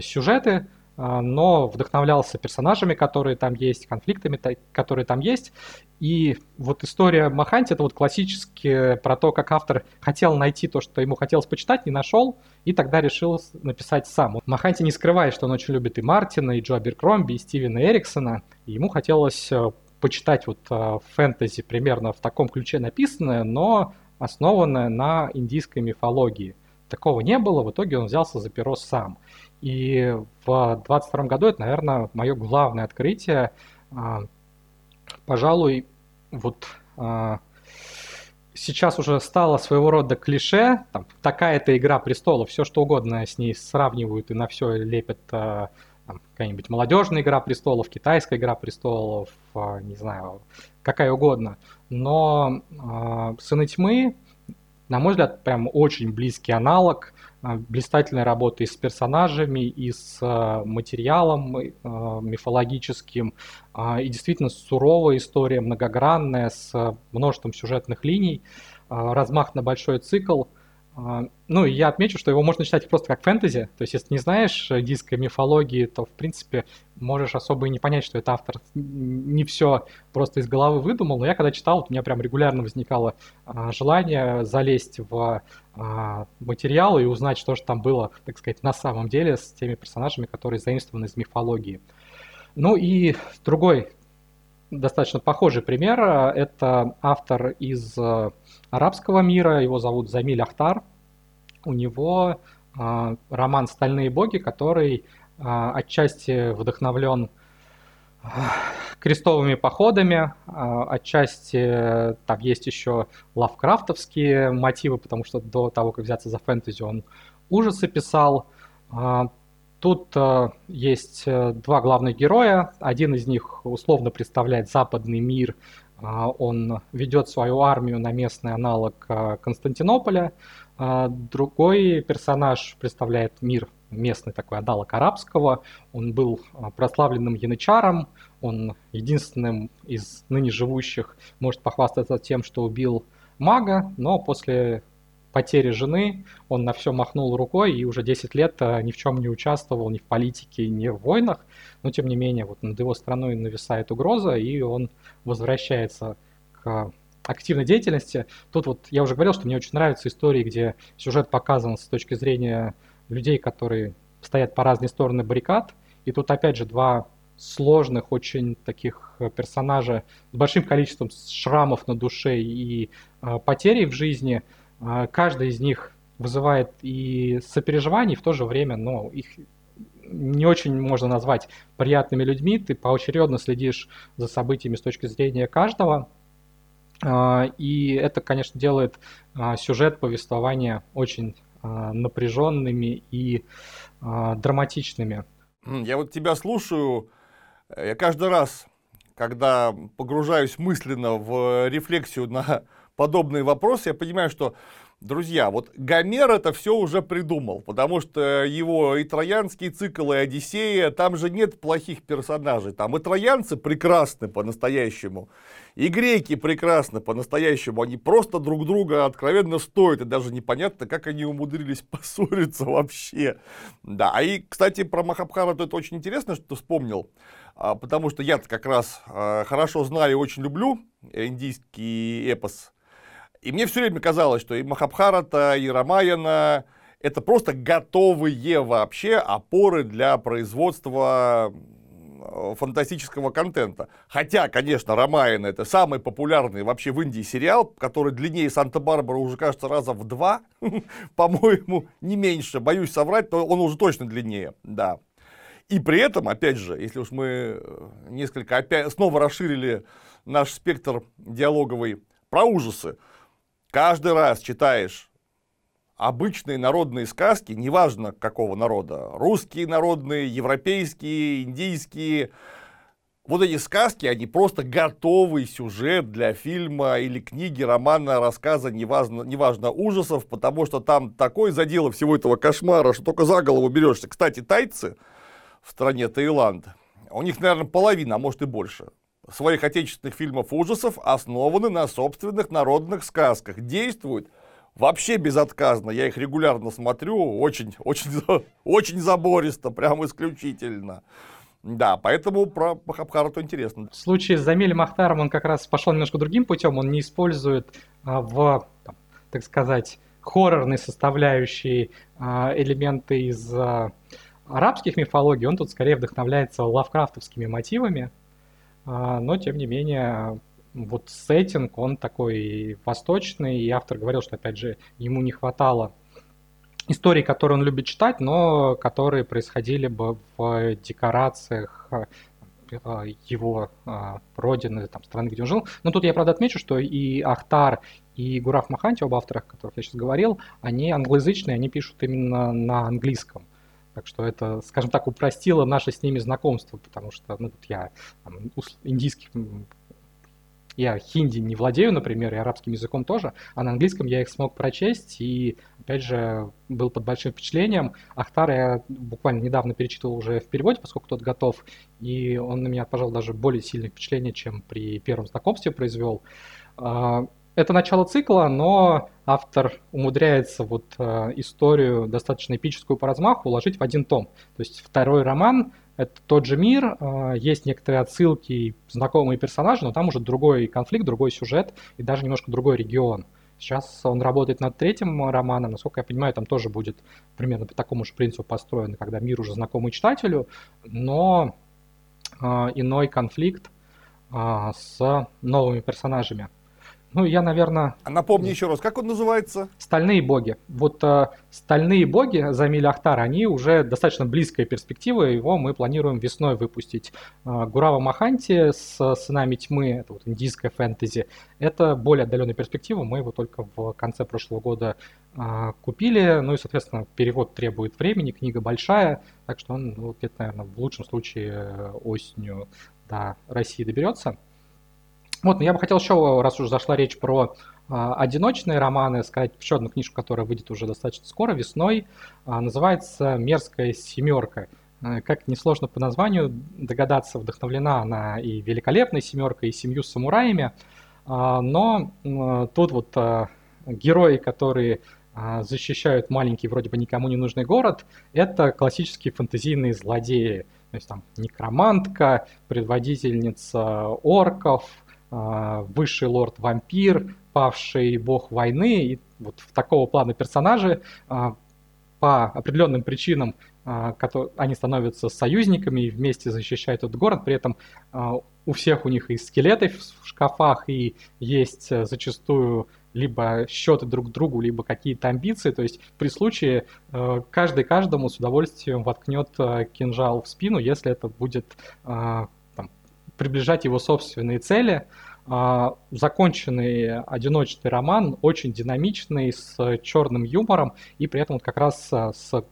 сюжеты, а, но вдохновлялся персонажами, которые там есть, конфликтами, которые там есть. И вот история Маханти это вот классически про то, как автор хотел найти то, что ему хотелось почитать, не нашел, и тогда решил написать сам. Маханти не скрывает, что он очень любит и Мартина, и Джо Беркромби, и Стивена Эриксона. И ему хотелось э, почитать вот э, фэнтези примерно в таком ключе написанное, но основанное на индийской мифологии. Такого не было, в итоге он взялся за перо сам. И в 22 году это, наверное, мое главное открытие. А, пожалуй, вот а, сейчас уже стало своего рода клише, там, такая-то игра престолов, все что угодно с ней сравнивают и на все лепят а, какая-нибудь молодежная игра престолов, китайская игра престолов, не знаю, какая угодно. Но Сыны тьмы, на мой взгляд, прям очень близкий аналог а, блистательной работы и с персонажами, и с а, материалом а, мифологическим, и действительно суровая история, многогранная, с множеством сюжетных линий, размах на большой цикл – ну, я отмечу, что его можно читать просто как фэнтези. То есть, если не знаешь индийской мифологии, то, в принципе, можешь особо и не понять, что это автор не все просто из головы выдумал. Но я когда читал, у меня прям регулярно возникало а, желание залезть в а, материалы и узнать, что же там было, так сказать, на самом деле с теми персонажами, которые заимствованы из мифологии. Ну и другой достаточно похожий пример. Это автор из арабского мира, его зовут Замиль Ахтар. У него э, роман «Стальные боги», который э, отчасти вдохновлен э, крестовыми походами, отчасти там есть еще лавкрафтовские мотивы, потому что до того, как взяться за фэнтези, он ужасы писал. Тут есть э, два главных героя. Один из них условно представляет западный мир он ведет свою армию на местный аналог а, Константинополя. А, другой персонаж представляет мир местный такой аналог арабского. Он был прославленным янычаром. Он единственным из ныне живущих может похвастаться тем, что убил мага, но после потери жены он на все махнул рукой и уже 10 лет ни в чем не участвовал, ни в политике, ни в войнах но тем не менее вот над его страной нависает угроза, и он возвращается к активной деятельности. Тут вот я уже говорил, что мне очень нравятся истории, где сюжет показан с точки зрения людей, которые стоят по разные стороны баррикад. И тут опять же два сложных, очень таких персонажа с большим количеством шрамов на душе и э, потерей в жизни. Э, каждый из них вызывает и сопереживание, и в то же время, но их не очень можно назвать приятными людьми. Ты поочередно следишь за событиями с точки зрения каждого. А, и это, конечно, делает а, сюжет повествования очень а, напряженными и драматичными. Я вот тебя слушаю, я каждый раз, когда погружаюсь мысленно в рефлексию на подобные вопросы, я понимаю, что Друзья, вот Гомер это все уже придумал, потому что его и Троянский цикл, и Одиссея, там же нет плохих персонажей. Там и троянцы прекрасны по-настоящему, и греки прекрасны по-настоящему. Они просто друг друга откровенно стоят, и даже непонятно, как они умудрились поссориться вообще. Да, а и, кстати, про Махабхарату это очень интересно, что ты вспомнил, а, потому что я как раз а, хорошо знаю и очень люблю индийский эпос и мне все время казалось, что и Махабхарата, и Рамаяна это просто готовые вообще опоры для производства фантастического контента. Хотя, конечно, Рамаяна это самый популярный вообще в Индии сериал, который длиннее Санта-Барбара уже, кажется, раза в два, по-моему, не меньше. Боюсь соврать, то он уже точно длиннее, да. И при этом, опять же, если уж мы э, несколько опять снова расширили наш спектр диалоговый про ужасы, каждый раз читаешь обычные народные сказки, неважно какого народа, русские народные, европейские, индийские, вот эти сказки, они просто готовый сюжет для фильма или книги, романа, рассказа, неважно, неважно ужасов, потому что там такой задело всего этого кошмара, что только за голову берешься. Кстати, тайцы в стране Таиланд, у них, наверное, половина, а может и больше, своих отечественных фильмов ужасов основаны на собственных народных сказках. Действуют вообще безотказно. Я их регулярно смотрю, очень, очень, очень забористо, прям исключительно. Да, поэтому про Махабхарату интересно. В случае с Замилем Ахтаром он как раз пошел немножко другим путем. Он не использует а, в, там, так сказать, хоррорной составляющей а, элементы из а, арабских мифологий. Он тут скорее вдохновляется лавкрафтовскими мотивами. А, но, тем не менее, вот сеттинг, он такой восточный, и автор говорил, что, опять же, ему не хватало истории, которые он любит читать, но которые происходили бы в декорациях его а, родины, там, страны, где он жил. Но тут я, правда, отмечу, что и Ахтар, и Гураф Маханти, оба автора, о которых я сейчас говорил, они англоязычные, они пишут именно на английском. Так что это, скажем так, упростило наше с ними знакомство, потому что ну, вот я там, индийский я хинди не владею, например, и арабским языком тоже, а на английском я их смог прочесть, и, опять же, был под большим впечатлением. Ахтар я буквально недавно перечитывал уже в переводе, поскольку тот готов, и он на меня, пожалуй, даже более сильное впечатление, чем при первом знакомстве произвел. Это начало цикла, но автор умудряется вот э, историю достаточно эпическую по размаху уложить в один том. То есть второй роман это тот же мир, а, есть некоторые отсылки, знакомые персонажи, но там уже другой конфликт, другой сюжет и даже немножко другой регион. Сейчас он работает над третьим романом, насколько я понимаю, там тоже будет примерно по такому же принципу построено, когда мир уже знакомый читателю, но э, иной конфликт э, с новыми персонажами. Ну, я, наверное... А напомни еще раз, как он называется? «Стальные боги». Вот э, «Стальные боги» Замиль Ахтар, они уже достаточно близкая перспектива, его мы планируем весной выпустить. Э, Гурава Маханти с «Сынами тьмы», это вот индийская фэнтези, это более отдаленная перспектива, мы его только в конце прошлого года э, купили, ну и, соответственно, перевод требует времени, книга большая, так что он ну, где-то, наверное, в лучшем случае э, осенью до России доберется. Вот, но я бы хотел еще, раз уже зашла речь про а, одиночные романы, сказать еще одну книжку, которая выйдет уже достаточно скоро, весной, а, называется «Мерзкая семерка». А, как несложно по названию догадаться, вдохновлена она и «Великолепной семеркой», и «Семью самураями», а, но а, тут вот а, герои, которые а, защищают маленький, вроде бы никому не нужный город, это классические фэнтезийные злодеи. То есть там некромантка, предводительница орков, высший лорд-вампир, павший бог войны, и вот в такого плана персонажи а, по определенным причинам а, они становятся союзниками и вместе защищают этот город, при этом у всех у них и скелеты в шкафах, и есть э, зачастую либо счеты друг к другу, либо какие-то амбиции. То есть при случае э, каждый каждому с удовольствием воткнет э, кинжал в спину, если это будет приближать его собственные цели. А, законченный одиночный роман, очень динамичный, с черным юмором и при этом вот как раз а, с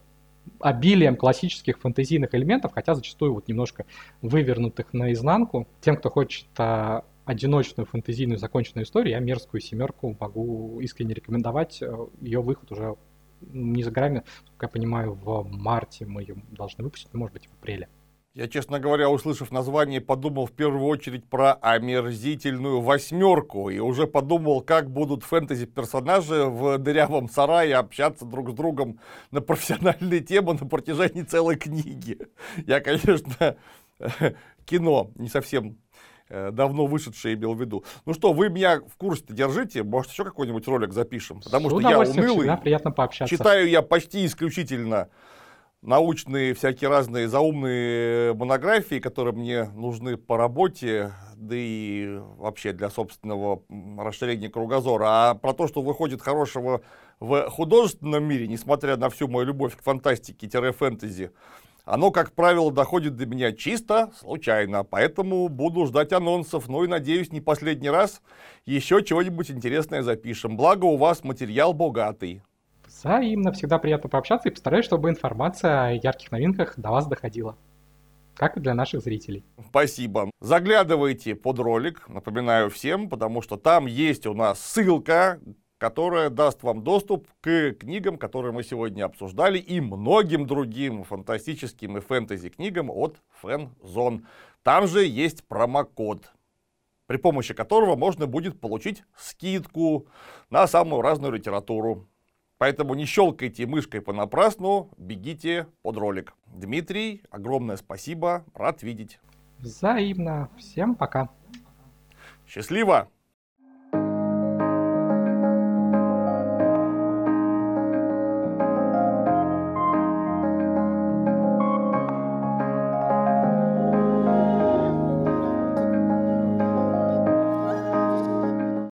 обилием классических фэнтезийных элементов, хотя зачастую вот немножко вывернутых наизнанку. Тем, кто хочет а, одиночную фэнтезийную законченную историю, я «Мерзкую семерку» могу искренне рекомендовать. Ее выход уже не за горами, как я понимаю, в марте мы ее должны выпустить, может быть, в апреле. Я, честно говоря, услышав название, подумал в первую очередь про омерзительную восьмерку и уже подумал, как будут фэнтези-персонажи в дырявом сарае общаться друг с другом на профессиональные темы на протяжении целой книги. Я, конечно, кино не совсем э, давно вышедшее имел в виду. Ну что, вы меня в курсе держите, может еще какой-нибудь ролик запишем, потому что я унылый. приятно пообщаться. Читаю я почти исключительно научные всякие разные заумные монографии, которые мне нужны по работе, да и вообще для собственного расширения кругозора. А про то, что выходит хорошего в художественном мире, несмотря на всю мою любовь к фантастике-фэнтези, Оно, как правило, доходит до меня чисто случайно, поэтому буду ждать анонсов, ну и надеюсь, не последний раз еще чего-нибудь интересное запишем. Благо у вас материал богатый. Взаимно, всегда приятно пообщаться и постараюсь, чтобы информация о ярких новинках до вас доходила. Как и для наших зрителей. Спасибо. Заглядывайте под ролик, напоминаю всем, потому что там есть у нас ссылка, которая даст вам доступ к книгам, которые мы сегодня обсуждали, и многим другим фантастическим и фэнтези книгам от Фэнзон. Там же есть промокод, при помощи которого можно будет получить скидку на самую разную литературу. Поэтому не щелкайте мышкой понапрасну, бегите под ролик. Дмитрий, огромное спасибо, рад видеть. Взаимно. Всем пока. Счастливо!